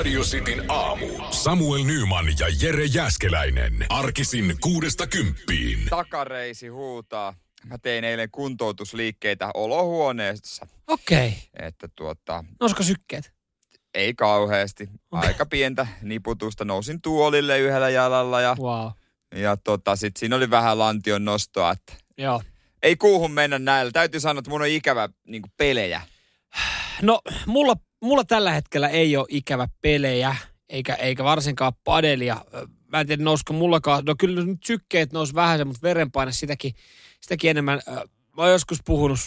Radio Cityn aamu. Samuel Nyman ja Jere Jäskeläinen. Arkisin kuudesta kymppiin. Takareisi huutaa. Mä tein eilen kuntoutusliikkeitä olohuoneessa. Okei. Okay. Että tuota, Nousko sykkeet? ei kauheasti. Aika pientä niputusta. Nousin tuolille yhdellä jalalla ja, Wow. ja tota, sit siinä oli vähän lantion nostoa. Että Joo. ei kuuhun mennä näillä. Täytyy sanoa, että mun on ikävä niin pelejä. No, mulla, mulla tällä hetkellä ei ole ikävä pelejä, eikä, eikä varsinkaan padelia. Mä en tiedä, nousko mullakaan. No kyllä nyt sykkeet nousi vähän, mutta verenpaine sitäkin, sitäkin enemmän. Mä oon joskus puhunut,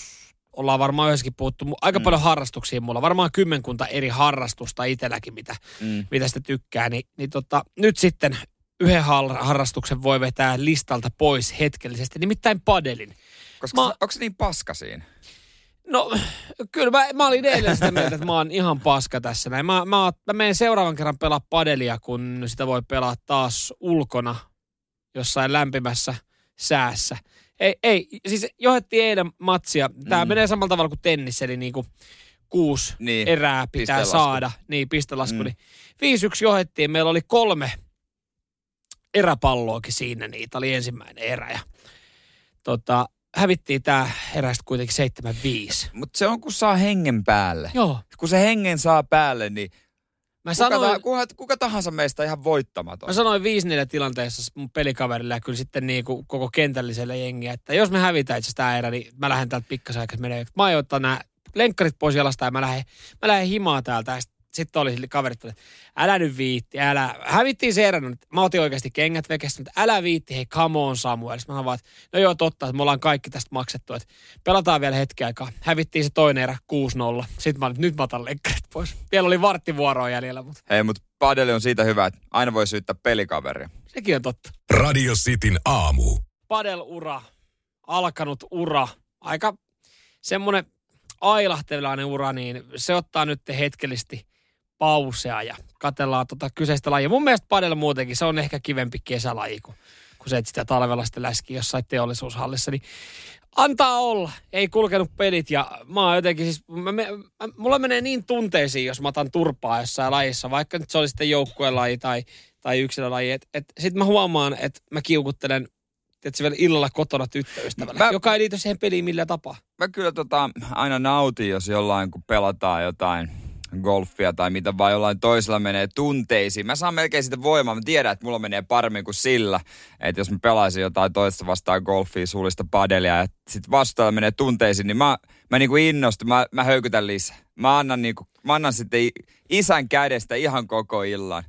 ollaan varmaan yhdessäkin puhuttu, aika mm. paljon harrastuksia mulla. Varmaan kymmenkunta eri harrastusta itselläkin, mitä, Mm. mitä sitä tykkää. Niin, niin tota, nyt sitten yhden har- harrastuksen voi vetää listalta pois hetkellisesti, nimittäin padelin. Koska mä... onko se niin paska siinä? No, kyllä mä, mä olin eilen sitä mieltä, että mä oon ihan paska tässä näin. Mä, mä, mä menen seuraavan kerran pelaa padelia, kun sitä voi pelaa taas ulkona jossain lämpimässä säässä. Ei, ei siis johdettiin eilen matsia. Tämä mm. Menee samalla tavalla kuin tennis, eli niinku kuusi Niin, erää pitää pistelasku. saada. Niin, pistelasku. Mm. Niin 5-1 johdettiin. Meillä oli kolme eräpalloakin siinä. Niitä oli ensimmäinen erä. Ja, tota, hävittiin tämä erästä kuitenkin 7-5. Mutta se on kun saa hengen päälle. Joo. Kun se hengen saa päälle, niin Mä kuka, sanoin, ta, kuka, kuka tahansa meistä ihan voittamaton. mä sanoin 5-4 tilanteessa mun pelikaverille ja kyllä sitten niin kuin koko kentälliselle jengiä, että jos me hävitään itse tämä erä, niin mä lähden täältä pikkasen aikaa menee. Mä aion ottaa nämä lenkkarit pois jalasta ja mä lähden, mä lähden himaa täältä. Ja sit- sitten oli sille kaverit, että älä nyt viitti, älä. Hävittiin se erä, nyt. mä otin oikeasti kengät vekestä, mutta älä viitti, hei come on Samuel. Sitten mä sanoin vaan, että no joo totta, että me ollaan kaikki tästä maksettu, että pelataan vielä hetki aikaa. Hävittiin se toinen erä 6-0. Sitten mä olin, nyt mä otan lenkkarit pois. Vielä oli varttivuoroa jäljellä, mutta Hei, mutta padeli on siitä hyvä, että aina voi syyttää pelikaveria. sekin on totta. Radio Cityn aamu. padel-ura, alkanut ura, aika semmoinen ailahtelainen ura, niin se ottaa nyt hetkellisesti pausea ja katellaan tota kyseistä lajia. Mun mielestä padel muutenkin, se on ehkä kivempi kesälaji kuin, kuin se, että sitä talvella sitten läski jossain teollisuushallissa, niin antaa olla. Ei kulkenut pelit ja mä oon jotenkin siis, mä, mä, mulla menee niin tunteisiin, jos mä otan turpaa jossain lajissa, vaikka nyt se olisi sitten joukkuelaji tai, tai yksilölaji. Et, et, Sitten mä huomaan, että mä kiukuttelen tiedätkö, vielä illalla kotona tyttöystävällä, Mä- joka ei liity siihen peliin millään tapaa. Mä kyllä tota, aina nautin, jos jollain, kun pelataan jotain golfia tai mitä vaan jollain toisella menee tunteisiin. Mä saan melkein sitä voimaa. Mä tiedän, että mulla menee paremmin kuin sillä, että jos mä pelaisin jotain toista vastaan golfia, suullista padelia ja sit vastaajalla menee tunteisiin, niin mä, mä niinku innostun, mä, mä höykytän lisää. Mä annan, niinku, mä annan sitten isän kädestä ihan koko illan.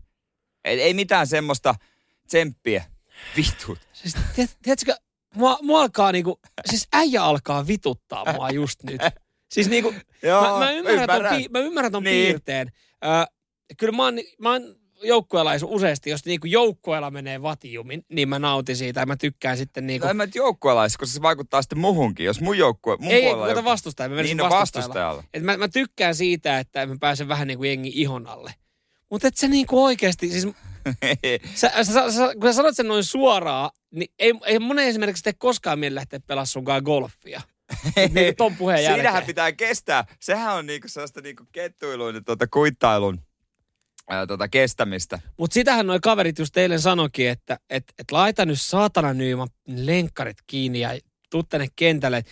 Et ei mitään semmoista tsemppiä. Vitut. Siis, tiedät, tiedätkö, mua, mua alkaa niinku, siis äijä alkaa vituttaa mua just nyt. Siis niinku, Joo, mä, mä, ymmärrän, ton, ymmärrän. pi, mä ymmärrän ton Niin. piirteen. Ö, kyllä mä oon, mä oon joukkueella useasti, jos niinku joukkueella menee vatijumin, niin mä nautin siitä ja mä tykkään sitten niinku... No en mä koska se vaikuttaa sitten muhunkin. Jos mun joukkue, mun ei, puolella ei, joku- vastustaja. Mä Niin, no vastustajalla. vastustajalla. Et mä, mä tykkään siitä, että mä pääsen vähän niin kuin jengi ihon alle. Mutta et sä niinku oikeasti, siis sä, sä, sä, sä, kun sä sanot sen noin suoraan, niin ei, ei mun ei esimerkiksi tee koskaan mieli lähteä pelaamaan sunkaan golfia. Niin ton puheen jälkeen. Siinähän pitää kestää. Sehän on niinku sellaista niinku kettuilun ja tuota kuittailun ää, tuota kestämistä. Mutta sitähän noi kaverit just eilen sanoikin, että et, et laita nyt saatana Nyyman lenkkarit kiinni ja tuu tänne kentälle.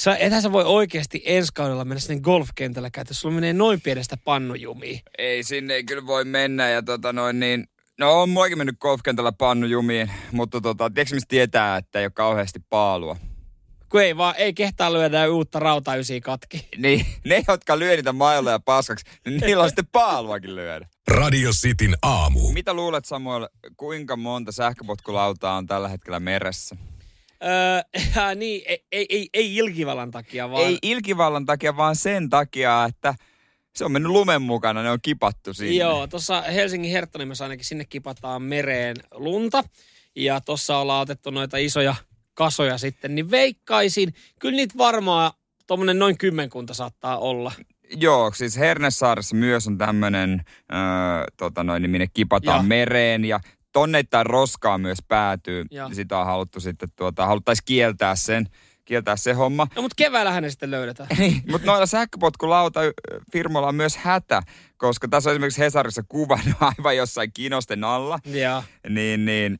Sä, ethän sä voi oikeasti ensi kaudella mennä sinne golfkentällä käytä, sulla menee noin pienestä pannujumiin. Ei sinne ei kyllä voi mennä ja tota noin niin... No on muakin mennyt golfkentällä pannujumiin, mutta tota, tiedätkö mistä tietää, että ei ole kauheasti paalua? Kun ei vaan, ei kehtaa lyödä uutta rautaysiä katki. Niin ne, jotka lyö niitä mailoja ja paskaksi, niin niillä on sitten paaluakin lyödä. Radio Cityn aamu. Mitä luulet Samuel, kuinka monta sähköpotkulautaa on tällä hetkellä meressä? Öö, ja niin, ei, ei, ei, ei ilkivalan takia, vaan... Ei ilkivallan takia, vaan sen takia, että se on mennyt lumen mukana, ne on kipattu sinne. Joo, tuossa Helsingin Herttonimessä ainakin sinne kipataan mereen lunta. Ja tuossa ollaan otettu noita isoja kasoja sitten, niin veikkaisin, kyllä niitä varmaan tuommoinen noin kymmenkunta saattaa olla. Joo, siis Hernesaaressa myös on tämmöinen, öö, tota noin, niin minne kipataan Ja. mereen ja tonneittain roskaa myös päätyy. Ja. Sitä on haluttu sitten, tuota, haluttaisiin kieltää sen, kieltää se homma. No mutta keväällähän ne sitten löydetään. Niin, mutta noilla sähköpotkulauta firmoilla on myös hätä, koska tässä on esimerkiksi Hesarissa kuva aivan jossain kinosten alla. Joo. Niin, niin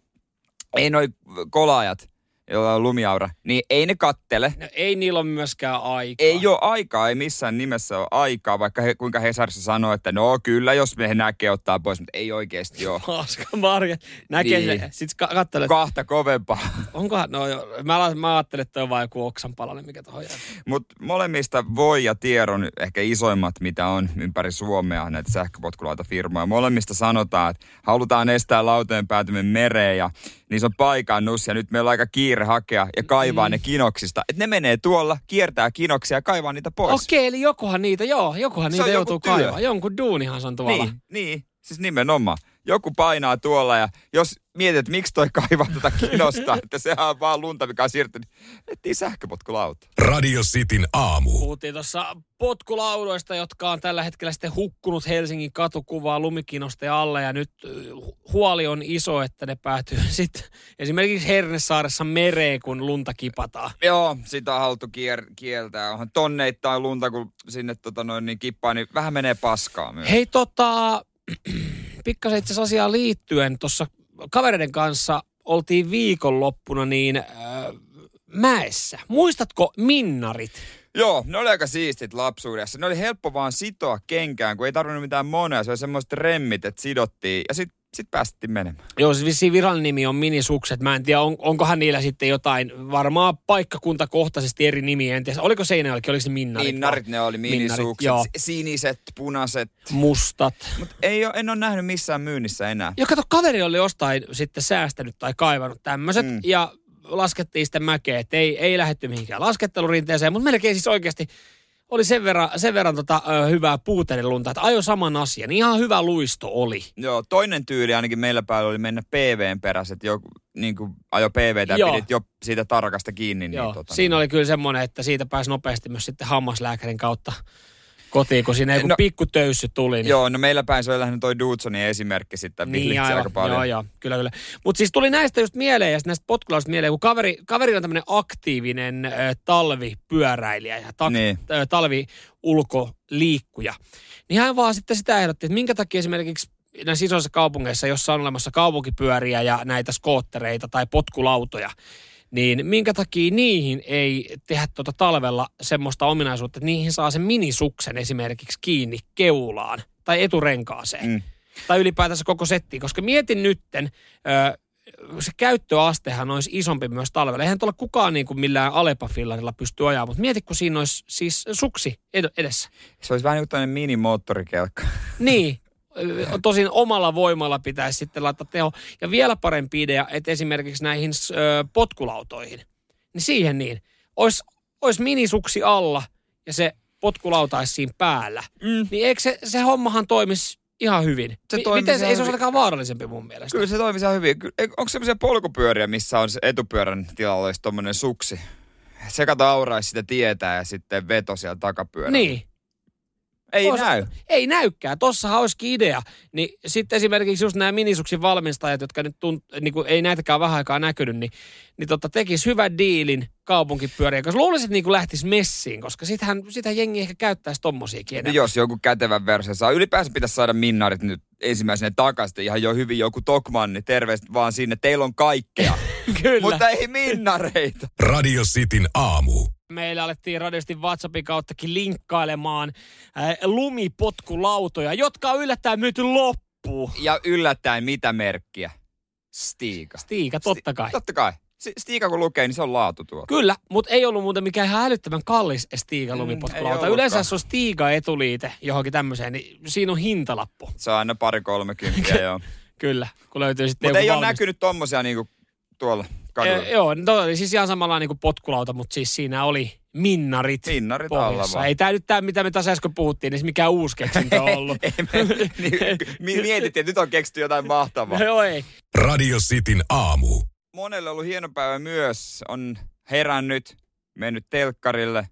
ei noi kolaajat, joilla on lumiaura, niin ei ne kattele. No ei niillä ole myöskään aikaa. Ei ole aikaa, ei missään nimessä ole aikaa, vaikka he, kuinka Hesarissa sanoo, että no kyllä, jos me näkee ottaa pois, mutta ei oikeasti ole. Hauska Marja. Näkee Niin. Sitten ka- Kahta kovempaa. onkohan, no joo, mä, mä ajattelin, että toi on vaan joku oksanpalanen, mikä tuohon jää. Mutta molemmista voi ja tiedon ehkä isoimmat, mitä on ympäri Suomea, näitä sähköpotkulautafirmoja. Molemmista sanotaan, että halutaan estää lautojen päätyminen mereen ja niissä on paikannus ja nyt meillä on aika kiire hakea ja kaivaa mm. ne kinoksista. Että ne menee tuolla, kiertää kinoksia ja kaivaa niitä pois. Okei, eli jokuhan niitä, joo, jokuhan Se niitä joku joutuu kaivaa. Jonkun duunihan se on tuolla. Niin, niin, siis nimenomaan. Joku painaa tuolla ja jos mietit, että miksi toi kaivaa tätä kinosta, että sehän on vaan lunta, mikä on siirtynyt, etsii sähköpotkulauta. Radio Cityn aamu. Puhuttiin tuossa potkulaudoista, jotka on tällä hetkellä sitten hukkunut Helsingin katukuvaa lumikinosten alle ja nyt hu- huoli on iso, että ne päätyy sitten esimerkiksi Hernesaaressa mereen, kun lunta kipataan. Joo, sitä on haluttu kier- kieltää. Onhan tonneittain lunta, kun sinne tota noin, niin kippaa, niin vähän menee paskaa myös. Hei tota, pikkasen itse asiassa asiaan liittyen, tuossa kavereiden kanssa oltiin viikonloppuna niin äh, mäessä. Muistatko minnarit? Joo, ne oli aika siistit lapsuudessa. Ne oli helppo vaan sitoa kenkään, kun ei tarvinnut mitään monia. Se oli semmoiset remmit, että sidottiin ja sitten sit päästettiin menemään. Joo, siis vissiin virallinen nimi on minisukset. Mä en tiedä, on, onkohan niillä sitten jotain, varmaan paikkakuntakohtaisesti eri nimiä. En tiedä, oliko Seinäjoellekin, oliko se minnarit? Minnarit ne oli, Minnarit, minisukset, joo. si- siniset, punaiset. Mustat. Mutta ei ole, en ole nähnyt missään myynnissä enää. Ja kato, kaveri oli jostain sitten säästänyt tai kaivannut tämmöiset. Mm. Ja laskettiin sitten mäkeä, että ei, ei lähdetty mihinkään laskettelurinteeseen, mutta melkein siis oikeasti oli sen verran, sen verran tota, ö, hyvää puuterilunta, että ajo saman asian. Ihan hyvä luisto oli. Joo, toinen tyyli ainakin meillä päällä oli mennä PVn perässä, että joku niin kuin ajo PVtä ja pidit jo siitä tarkasta kiinni. Joo, Niin, tota, siinä oli kyllä semmoinen, että siitä pääsi nopeasti myös sitten hammaslääkärin kautta kotiin, kun siinä joku No- pikku töyssy tuli. Niin Joo, no meillä päin se oli lähinnä toi Dudsonin esimerkki sitten, Niin, aivan. aika paljon. Joo, joo, kyllä, kyllä. Mutta siis tuli näistä just mieleen ja näistä potkulausta mieleen, kun kaveri, kaveri on tämmöinen aktiivinen ö, talvipyöräilijä ja ta, Niin. ö, talviulkoliikkuja. Niin hän vaan sitten sitä ehdotti, että minkä takia esimerkiksi näissä isoissa kaupungeissa, jossa on olemassa kaupunkipyöriä ja näitä skoottereita tai potkulautoja, niin minkä takia niihin ei tehdä tuota talvella semmoista ominaisuutta, että niihin saa sen minisuksen esimerkiksi kiinni keulaan tai eturenkaaseen Mm. tai ylipäätänsä koko settiin, koska mietin nytten, ö, se käyttöastehan olisi isompi myös talvella. Eihän tuolla kukaan niin kuin millään Alepa-fillarilla pysty ajaa, mutta mieti, kun siinä olisi siis suksi ed- edessä. Se olisi vähän niin kuin tämmöinen minimoottorikelkka. Niin, tosin omalla voimalla pitäisi sitten laittaa teho. Ja vielä parempi idea, että esimerkiksi näihin ö, potkulautoihin, niin siihen niin, olisi, olisi minisuksi alla ja se potkulauta olisi siinä päällä. Mm. Niin eikö se, se hommahan toimisi ihan hyvin? Se toimisi Miten se, ei se olisi ainakaan vaarallisempi mun mielestä. Kyllä se toimii ihan hyvin. Onko semmoisia polkupyöriä, missä on se etupyörän tilalla olisi tommonen suksi? Se kato auraisi sitä tietää ja sitten veto siellä takapyörällä. Niin. Ei Ois- näy. Ei näykään. Tossahan olisikin idea. Niin sitten esimerkiksi just nämä minisuksin valmistajat, jotka nyt tunt, niin kuin ei näitäkään vähän aikaa näkynyt, niin, niin tota, tekis hyvän diilin kaupunkipyöriä, koska luulisin, että niin kuin lähtisi messiin, koska sitähän, sitä jengi ehkä käyttäisi tommosiakin enää. No jos joku kätevä versio saa. Ylipäänsä pitäisi saada minnarit nyt ensimmäisenä takaisin. Ihan jo hyvin joku Tokmanni. Terveistä vaan sinne. Teillä on kaikkea. Kyllä. mutta ei minnareita. Radio Cityn aamu. Meillä alettiin radiosti WhatsAppin kauttakin linkkailemaan äh, lumipotkulautoja, jotka on yllättäen myyty loppuun. Ja yllättäen mitä merkkiä? Stiika. Stiika, totta kai. Totta kai. Stiika kun lukee, niin se on laatutuote. Kyllä, mutta ei ollut muuten mikään ihan älyttömän kallis Stiga Mm, lumipotkulauta. ollutkaan. Yleensä jos on Stiga etuliite johonkin tämmöiseen, niin siinä on hintalappu. Se on aina pari kolmekymppiä, joo. Kyllä, kun löytyy sitten Mutta ei ole valmis- näkynyt tommosia niinku tuolla kadulla. E, joo, no, oli siis ihan samalla niin kuin potkulauta, mutta siis siinä oli minnarit. Minnarit alla pohjassa. vaan. Ei tämä nyt tämä, mitä me tässä äsken puhuttiin, niin se mikään uusi keksintö on ollut. ei me, niin, mi- mietittiin, että nyt on keksitty jotain mahtavaa. Joo, ei. Radio Cityn aamu. Monelle on ollut hieno päivä myös. On herännyt, mennyt telkkarille,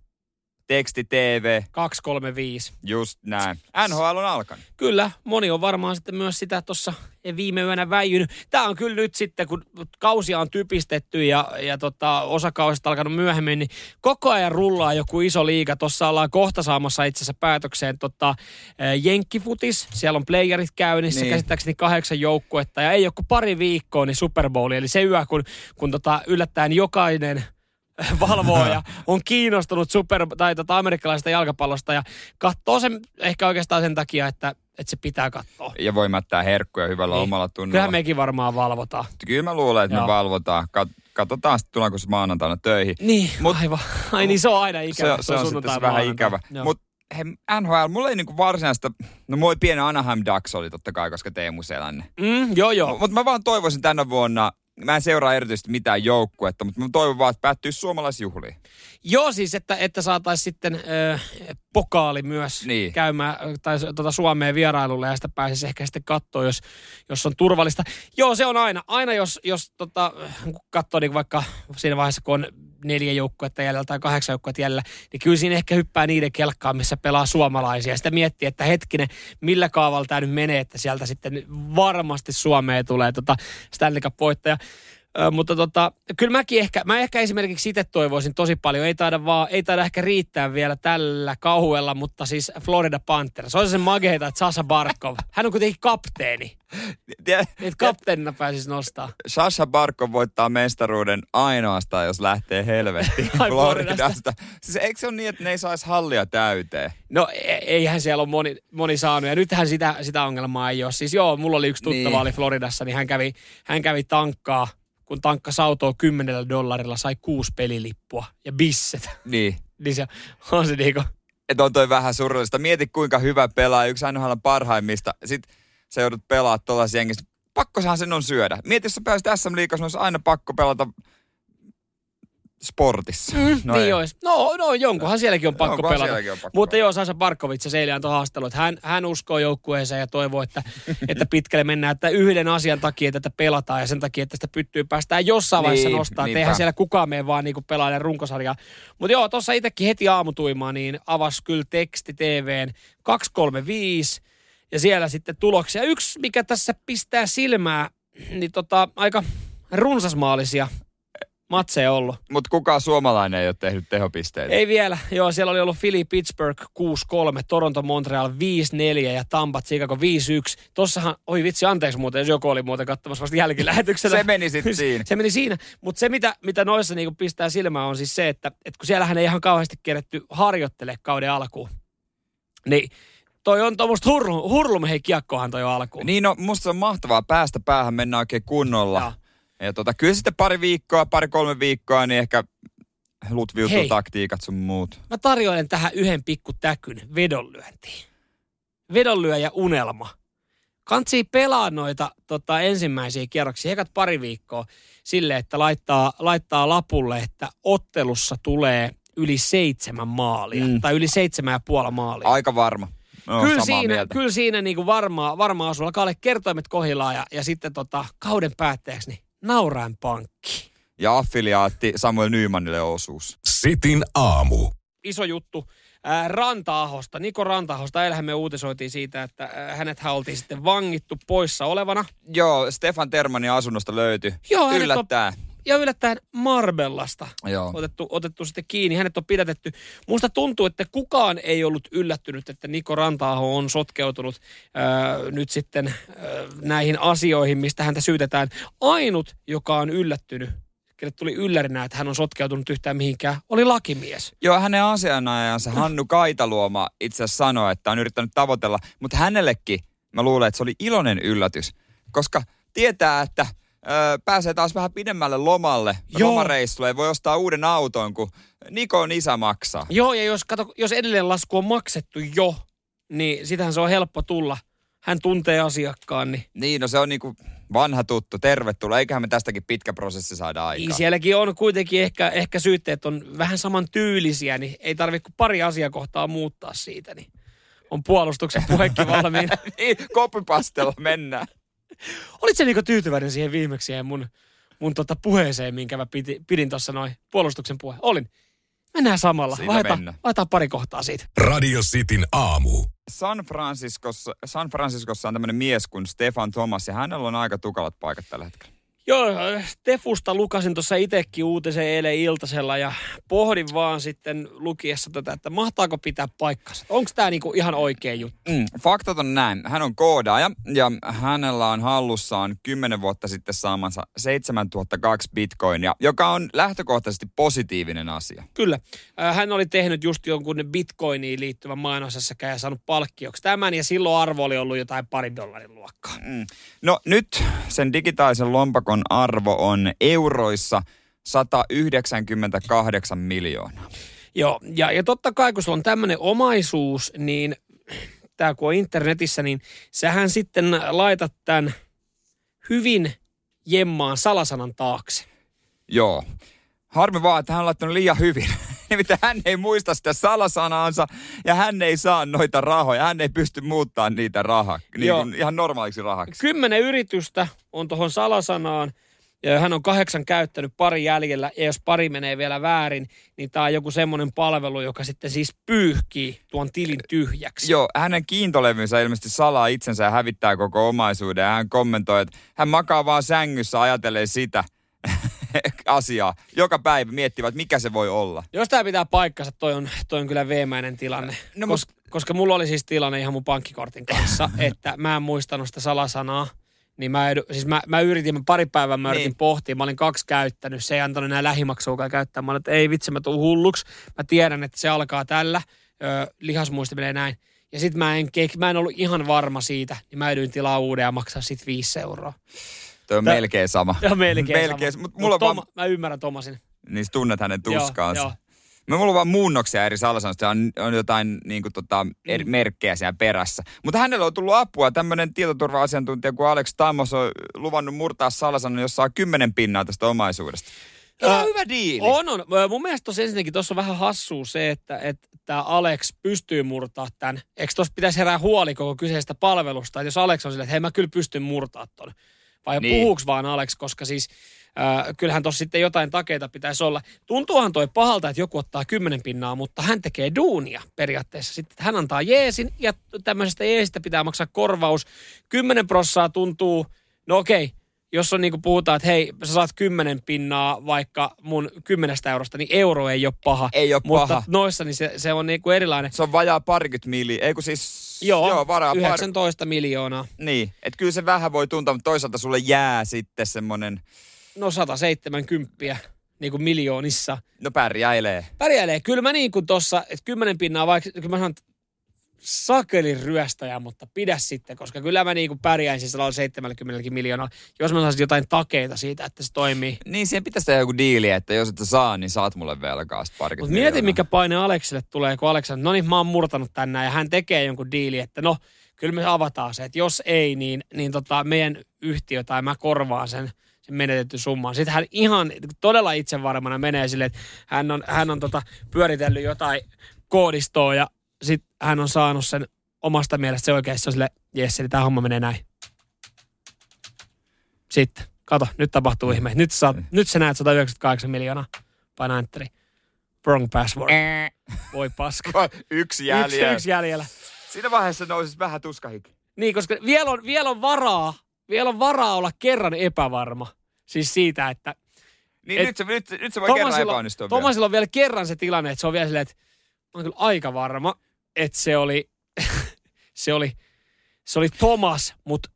teksti, TV, 235. just näin. NHL on alkanut. Kyllä, moni on varmaan sitten myös sitä tuossa viime yönä väijynyt. Tämä on kyllä nyt sitten, kun kausia on typistetty ja, ja tota, osa kausista alkanut myöhemmin, niin koko ajan rullaa joku iso liiga. Tuossa ollaan kohta saamassa itse asiassa päätökseen tota, Jenkkifutis. Siellä on playerit käynnissä, Niin. käsittääkseni kahdeksan joukkuetta. Ja ei kuin pari viikkoa, niin Super Bowl. Eli se yö, kun, kun tota, yllättäen jokainen valvoo ja on kiinnostunut super, tai tota amerikkalaisesta jalkapallosta ja katsoo sen ehkä oikeastaan sen takia, että, että se pitää katsoa. Ja voi mättää herkkuja hyvällä Niin. omalla tunnolla. Kyllähän mekin varmaan valvotaan. Kyllä mä luulen, että Joo. me valvotaan. Kat- katsotaan sitten tullaanko se maanantaina töihin. Niin, Mut- aivan. Ai niin, se on aina ikävä. se, se on sitten se vähän ikävä. Mutta hei, NHL, mulla ei niinku varsinaista, no moi pieni Anaheim Ducks oli totta kai, koska Teemu Selänne. Mm, joo, joo. Mutta mä vaan toivoisin tänä vuonna, mä en seuraa erityisesti mitään joukkuetta, mutta mä toivon vaan, että päättyisi suomalaisjuhliin. Joo, siis että, että saataisiin sitten äh, pokaali myös Niin. käymään tai tuota Suomeen vierailulle ja sitä pääsisi ehkä sitten katsoa, jos, jos on turvallista. Joo, se on aina. Aina jos, jos tota, kun katsoo niin vaikka siinä vaiheessa, kun on neljä joukkuetta jäljellä tai kahdeksan joukkuetta jäljellä, niin kyllä siinä ehkä hyppää niiden kelkkaan, missä pelaa suomalaisia. Sitä miettii, että hetkinen, millä kaavalla tämä nyt menee, että sieltä sitten varmasti Suomeen tulee tota Stanley Cup-voittaja. Ö, mutta tota, kyllä mäkin ehkä, mä ehkä esimerkiksi itse toivoisin tosi paljon, ei taida, vaan, ei taida ehkä riittää vielä tällä kauhuella, mutta siis Florida Panthers. Se olisi se mageita, että Sasa Barkov, hän on kuitenkin kapteeni, että kapteenina pääsisi nostaa. Sasha Barkov voittaa mestaruuden ainoastaan, jos lähtee helvettiin Floridasta. Siis eikö se ole niin, että ne ei saisi hallia täyteen? No e- eihän siellä ole moni, moni saanut, ja nythän sitä, sitä ongelmaa ei ole. Siis joo, mulla oli yksi tuttava, Niin. oli Floridassa, niin hän kävi, hän kävi tankkaa, kun tankkasi autoa kymmenellä dollarilla, sai kuusi pelilippua ja bisset. Niin. niin se on se niinku, Että on toi vähän surullista. Mieti kuinka hyvä pelaa yksi NHL parhaimmista. Sitten sä joudut pelaa tuollaisessa jengissä. Pakkosahan sen on syödä. Mieti, jos sä pääsit SM Liigassa, olisi aina pakko pelata sportissa. Mm, no ei. niin olisi. No, no jonkunhan sielläkin on pakko Onkohan pelata. sielläkin on pakko Mutta pelata? joo, Sasa Barkovic se eilen antoi haastatelu, että hän, hän uskoo joukkueeseen ja toivoo, että, että pitkälle mennään, että yhden asian takia tätä pelataan ja sen takia, että sitä pyttyy päästään jossain vaiheessa Niin, nostaa. Että niinpä. eihän siellä kukaan mene vaan niinku pelaajan runkosarjaa. Mutta joo, tuossa itsekin heti aamutuimaan, niin avasi kyllä teksti TVn 235 ja siellä sitten tuloksia. Yksi, mikä tässä pistää silmää, niin tota, aika runsasmaalisia matseja ollut. Mutta kukaan suomalainen ei ole tehnyt tehopisteitä. Ei vielä. Joo, siellä oli ollut Philly Pittsburgh 6-3, Toronto Montreal 5-4 ja Tampa Chicago 5-1. Tossahan, oi vitsi, anteeksi muuten, jos joku oli muuten katsomassa vasta jälkilähetyksellä. Se meni sitten siinä. Se meni siinä. Mutta se, mitä, mitä noissa niinku pistää silmään, on siis se, että, että kun siellähän ei ihan kauheasti keretty harjoittele kauden alkuun, niin toi on tuommoista hurlum, hurlum hei kiekkohan toi jo alkuun. Niin no, musta se on mahtavaa päästä päähän, mennä oikein kunnolla. Joo. Ja tota, kyllä sitten pari viikkoa, pari-kolme viikkoa, niin ehkä lutviutuu Hei. taktiikat sun muut. Mä tarjoilen tähän yhden pikku täkyn vedonlyöntiin. Vedonlyöjä unelma. Kantsii pelaa noita tota, ensimmäisiä kierroksia, ekat pari viikkoa, sille, että laittaa, laittaa lapulle, että ottelussa tulee yli seitsemän maalia. Mm. Tai yli seitsemän ja puoli maalia. Aika varma. No, kyllä, siinä, mieltä. kyllä siinä niinku varmaa, varmaa sulla olla kertoimet kohillaan ja, ja sitten tota, kauden päätteeksi niin nauraen pankki. Ja affiliaatti Samuel Nymannille osuus. Sitin aamu. iso juttu ää, Ranta-ahosta. Niko Ranta-ahosta, eilähän me uutisoitiin siitä, että ää, hänethän oltiin sitten vangittu poissa olevana. Joo, Stefan Termanin asunnosta löytyi. Joo, hänet on, Yllättää. Ja yllättäen Marbellasta Joo. otettu, otettu sitten kiinni. Hänet on pidätetty. Musta tuntuu, että kukaan ei ollut yllättynyt, että Niko Ranta-aho on sotkeutunut ää, nyt sitten ää, näihin asioihin, mistä häntä syytetään. Ainut, joka on yllättynyt, kelle tuli yllärinä, että hän on sotkeutunut yhtään mihinkään, oli lakimies. Joo, hänen asianajajansa Hannu Kaitaluoma itse asiassa sanoi, että on yrittänyt tavoitella, mutta hänellekin mä luulen, että se oli iloinen yllätys, koska tietää, että ö, pääsee taas vähän pidemmälle lomalle, Joo. lomareissulle, ja voi ostaa uuden auton, kun Nikon isä maksaa. Joo, ja jos, kato, jos edelleen lasku on maksettu jo, niin sitähän se on helppo tulla. Hän tuntee asiakkaan, niin Niin, no se on niinku vanha tuttu, tervetuloa. Eiköhän me tästäkin pitkä prosessi saada niin aikaan. sielläkin on kuitenkin ehkä, ehkä syytteet on vähän saman tyylisiä, niin ei tarvitse kuin pari asiakohtaa muuttaa siitä, niin on puolustuksen puhekin valmiina. niin, kopipastella mennään. Olitko niinku tyytyväinen siihen viimeksi siihen mun, mun tota puheeseen, minkä mä piti, pidin tuossa noin puolustuksen puhe? Olin. Mennään samalla. Siinä pari kohtaa siitä. Radio Cityn aamu. San Franciscossa, San Franciscossa on tämmöinen mies kuin Stefan Thomas ja hänellä on aika tukalat paikat tällä hetkellä. Joo, Stefusta lukasin tuossa itsekin uutisen eilen iltasella ja pohdin vaan sitten lukiessa tätä, että mahtaako pitää paikkansa. Onko tämä niinku ihan oikea juttu? Mm, faktat on näin. Hän on koodaaja ja hänellä on hallussaan 10 vuotta sitten saamansa 7002 bitcoinia, joka on lähtökohtaisesti positiivinen asia. Kyllä. Hän oli tehnyt just jonkun bitcoiniin liittyvän mainosessakä ja saanut palkkioksi tämän ja silloin arvo oli ollut jotain parin dollarin luokkaa. Mm. No nyt sen digitaalisen lompakon arvo on euroissa 198 miljoonaa. Joo, ja, ja totta kai kun sulla on tämmöinen omaisuus, niin tämä kun on internetissä, niin sähän sitten laitat tämän hyvin jemmaan salasanan taakse. Joo. Harmi vaan, että hän on laittanut liian hyvin. Nimittäin hän ei muista sitä salasanaansa ja hän ei saa noita rahoja. Hän ei pysty muuttamaan niitä rahaa niin kuin ihan normaaliksi rahaksi. Kymmenen yritystä on tuohon salasanaan. Ja hän on kahdeksan käyttänyt pari jäljellä, ja jos pari menee vielä väärin, niin tämä on joku semmoinen palvelu, joka sitten siis pyyhkii tuon tilin tyhjäksi. Joo, hänen kiintolevynsä ilmeisesti salaa itsensä ja hävittää koko omaisuuden. Ja hän kommentoi, että hän makaa vaan sängyssä ajatellen sitä asiaa. Joka päivä miettivät, mikä se voi olla. Jos tämä pitää paikkansa, toi on, toi on kyllä veemäinen tilanne. No, No, Kos, koska mulla oli siis tilanne ihan mun pankkikortin kanssa, että mä en muistanut sitä salasanaa. Niin mä, edu, siis mä, mä yritin, mä pari päivää mä yritin Niin. pohtia, mä olin kaksi käyttänyt, se ei antanut enää lähimaksuakaan käyttää. Mä olin, että ei vitsi, mä tuun hulluksi. Mä tiedän, että se alkaa tällä, ö, lihasmuisti menee näin. Ja sit mä en, mä en ollut ihan varma siitä, niin mä edyin tilaa uuden ja maksaa sit viisi euroa. Toi on Tää- melkein sama. Ja melkein, melkein. sama. Mutta mulla on Toma, vaan, Mä ymmärrän Tomasin. niin tunnet hänen tuskaansa. Joo, joo. Mä mulla on vaan muunnoksia eri salasanoista. On, on jotain niin kuin, tota, eri Mm. merkkejä siellä perässä. Mutta hänellä on tullut apua. Tämmöinen tietoturva-asiantuntija kuin Alex Tamos on luvannut murtaa salasanon, jossa on kymmenen pinnaa tästä omaisuudesta. Ihan Ää, hyvä diili. On, on. Mun mielestä tuossa ensinnäkin tuossa on vähän hassua se, että että tämä Alex pystyy murtaa tämän. Eikö tuossa pitäisi herää huoli koko kyseisestä palvelusta, että jos Alex on silleen, että hei mä kyllä pystyn murtaa ton. Vai niin. puhuuks vaan Alex, koska siis äh, kyllähän tuossa sitten jotain takeita pitäisi olla. Tuntuuhan toi pahalta, että joku ottaa kymmenen pinnaa, mutta hän tekee duunia periaatteessa. Sitten hän antaa jeesin ja tämmöisestä jeesistä pitää maksaa korvaus. Kymmenen prossaa tuntuu, no okei, jos on niin kuin puhutaan, että hei, sä saat kymmenen pinnaa vaikka mun kymmenestä eurosta, niin euro ei ole paha. Ei ole Mutta paha. noissa niin se, se on niin kuin erilainen. Se on vajaa parikymmentä milli. Ei kun siis... Joo, joo varaa par... 19 miljoonaa. Niin, että kyllä se vähän voi tuntua, mutta toisaalta sulle jää sitten semmonen, No 170 niin kuin miljoonissa. no pärjäilee. Pärjäilee. Kyllä mä niin kuin tossa, että 10 pinnaa vaikka, kyllä mä sanon, sakelin ryöstäjä, mutta pidä sitten, koska kyllä mä niin kuin pärjäisin sellaisella 70 miljoonaa, jos mä saisin jotain takeita siitä, että se toimii. Niin, siihen pitäisi tehdä joku diili, että jos et saa, niin saat mulle velkaa parikymmentä Mutta mieti, mikä paine Aleksille tulee, kun Aleksa, no niin, mä oon murtanut tänään ja hän tekee jonkun diili, että no, kyllä me avataan se, että jos ei, niin, niin tota, meidän yhtiö tai mä korvaan sen menetetty summan. Sitten hän ihan todella itsevarmana menee silleen, että hän on, hän on tota, pyöritellyt jotain koodistoa ja sitten hän on saanut sen omasta mielestä se oikeasti on sille, jes, eli tämä homma menee näin. Sitten, kato, nyt tapahtuu ihme. Nyt, sä, saat- nyt sä näet 198 miljoonaa. Paina enteri. Wrong password. Voi paska. Yksi Yksi, jäljellä. yksi jäljellä. Siinä vaiheessa nousis vähän tuskahiki. Niin, koska vielä on, vielä on varaa, vielä on varaa olla kerran epävarma. Siis siitä, että Niin Et- nyt, se, nyt, nyt se voi kerran epäonnistua. Tomasilla on vielä kerran se tilanne, että se on vielä silleen, että mä oon kyllä aika varma, että se oli, se oli, se oli Thomas, mutta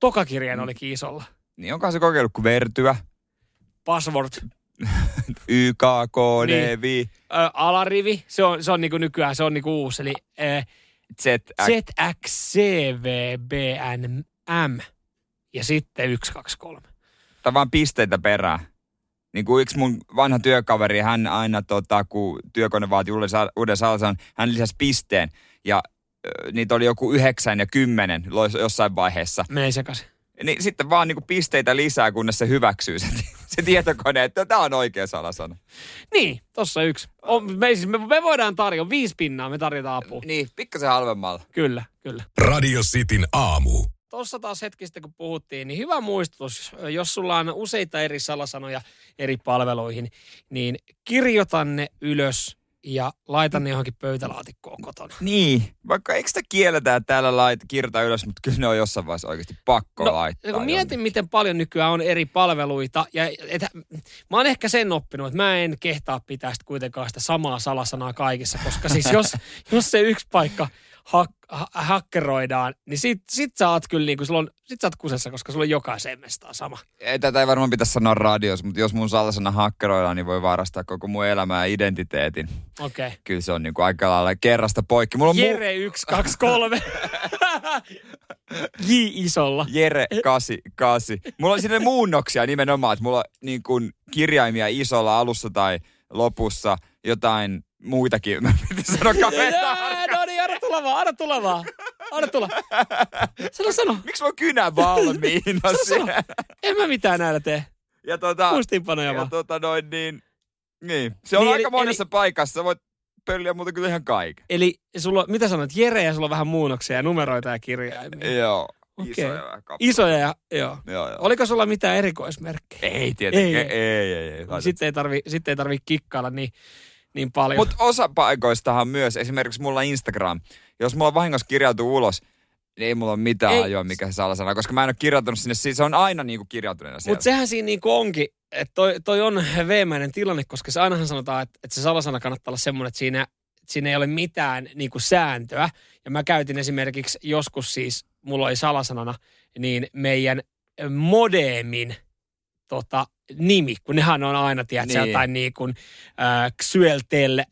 tokakirjeen Mm. olikin isolla. Niin onkohan se kokeillut kuin vertyä, Password. YK, KD, Niin. Ö, alarivi, se on, se on niinku nykyään, se on niinku uusi, eli ö, Z, ZXCVBNM ja sitten 1, 2, 3. tai vaan pisteitä perään. Niin kuin yksi mun vanha työkaveri, hän aina, tota, kun työkone vaati uuden, sa- uuden salsan, hän lisäsi pisteen. Ja ö, niitä oli joku yhdeksän ja kymmenen lois- jossain vaiheessa. Menee sekaisin. Niin sitten vaan niin kuin pisteitä lisää, kunnes se hyväksyy se, se tietokone, että tämä on oikea salasana. Niin, tossa yksi. On, me, siis me, me voidaan tarjota viisi pinnaa, me tarjotaan apua. Niin, pikkasen halvemmalla. Kyllä, kyllä. Radio Cityn aamu. Tuossa taas hetki sitten kun puhuttiin, niin hyvä muistutus, jos sulla on useita eri salasanoja eri palveluihin, niin kirjoita ne ylös ja laita ne johonkin pöytälaatikkoon kotona. Niin, vaikka eikö sitä kielletä että täällä lait, kirjoita ylös, mutta kyllä ne on jossain vaiheessa oikeasti pakko No, laittaa. kun mietin, miten paljon nykyään on eri palveluita, ja et, mä oon ehkä sen oppinut, että mä en kehtaa pitää sitä kuitenkaan sitä samaa salasanaa kaikissa, koska siis jos, jos se yksi paikka hak, ha, hakkeroidaan, niin sit, sit sä oot kyllä niin kuin, sulla on, sit sä oot kusessa, koska sulla on jokaiseen mestaan sama. Ei, Tätä ei varmaan pitäisi sanoa radiossa, mutta jos mun salasana hakkeroidaan, niin voi varastaa koko mun elämää ja identiteetin. Okei. Okay. Kyllä se on niin kuin aika lailla kerrasta poikki. Mulla on mu- Jere 1, 2, 3. J isolla. Jere 88. Mulla on sinne muunnoksia nimenomaan, että mulla on niin kuin kirjaimia isolla alussa tai lopussa jotain muitakin. Mä piti sanoa Jää, No niin, anna tulla vaan, anna tulla vaan. Anna tulla. Sano, sano. Miksi mä oon kynä valmiina Sano, sano. En mä mitään näillä tee. Ja tota, Muistiinpanoja ja vaan. tota noin niin, niin. Se on Niin, aika eli- monessa paikassa. Sä voit pölliä muuta kyllä ihan kaiken. Eli sulla, mitä sanoit, Jere ja sulla on vähän muunnoksia ja numeroita ja kirjaimia. Joo. Okei. Isoja. Isoja ja, joo. Joo, joo. Oliko sulla mitään erikoismerkkejä? Ei tietenkään. Ei. Ei, ei, ei. ei. Sitten ei tarvi, sitten ei tarvi kikkailla niin, niin paljon. Mutta osa paikoistahan myös, esimerkiksi mulla Instagram, jos mulla vahingossa kirjautuu ulos, niin ei mulla ole mitään Ei. ajoa, mikä se salasana, koska mä en ole kirjoittanut sinne, siis se on aina niinku kirjautuneena siellä. Mutta sehän siinä niinku onkin, että toi, toi on veemäinen tilanne, koska se ainahan sanotaan, että, että se salasana kannattaa olla semmoinen, että siinä, siinä ei ole mitään niinku sääntöä. Ja mä käytin esimerkiksi joskus siis, mulla oli salasanana, niin meidän modemin tota, nimi, kun nehän on aina, tiedätkö, Niin. jotain niin kuin äh, Xyeltel äh,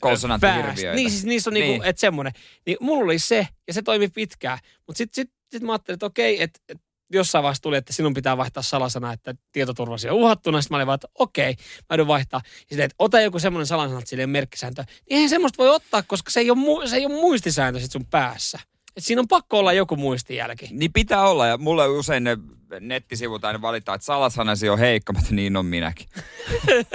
Konsonanttihirviöitä. Niin, siis niissä on niin kuin, Niin. että semmoinen. Niin mulla oli se, ja se toimi pitkään. Mutta sitten sit, sit mä ajattelin, että okei, että et jossain vaiheessa tuli, että sinun pitää vaihtaa salasana, että tietoturvasi on uhattuna. Sitten mä olin vaan, että okei, mä joudun vaihtaa. Ja sitten, että ota joku semmoinen salasana, että sillä ei ole merkkisääntö. Niin eihän semmoista voi ottaa, koska se ei ole, mu- se ei ole muistisääntö sit sun päässä. Et siinä on pakko olla joku muistijälki. Niin pitää olla, ja mulle usein ne nettisivut aina valittaa, että salasanasi on heikko, mutta niin on minäkin.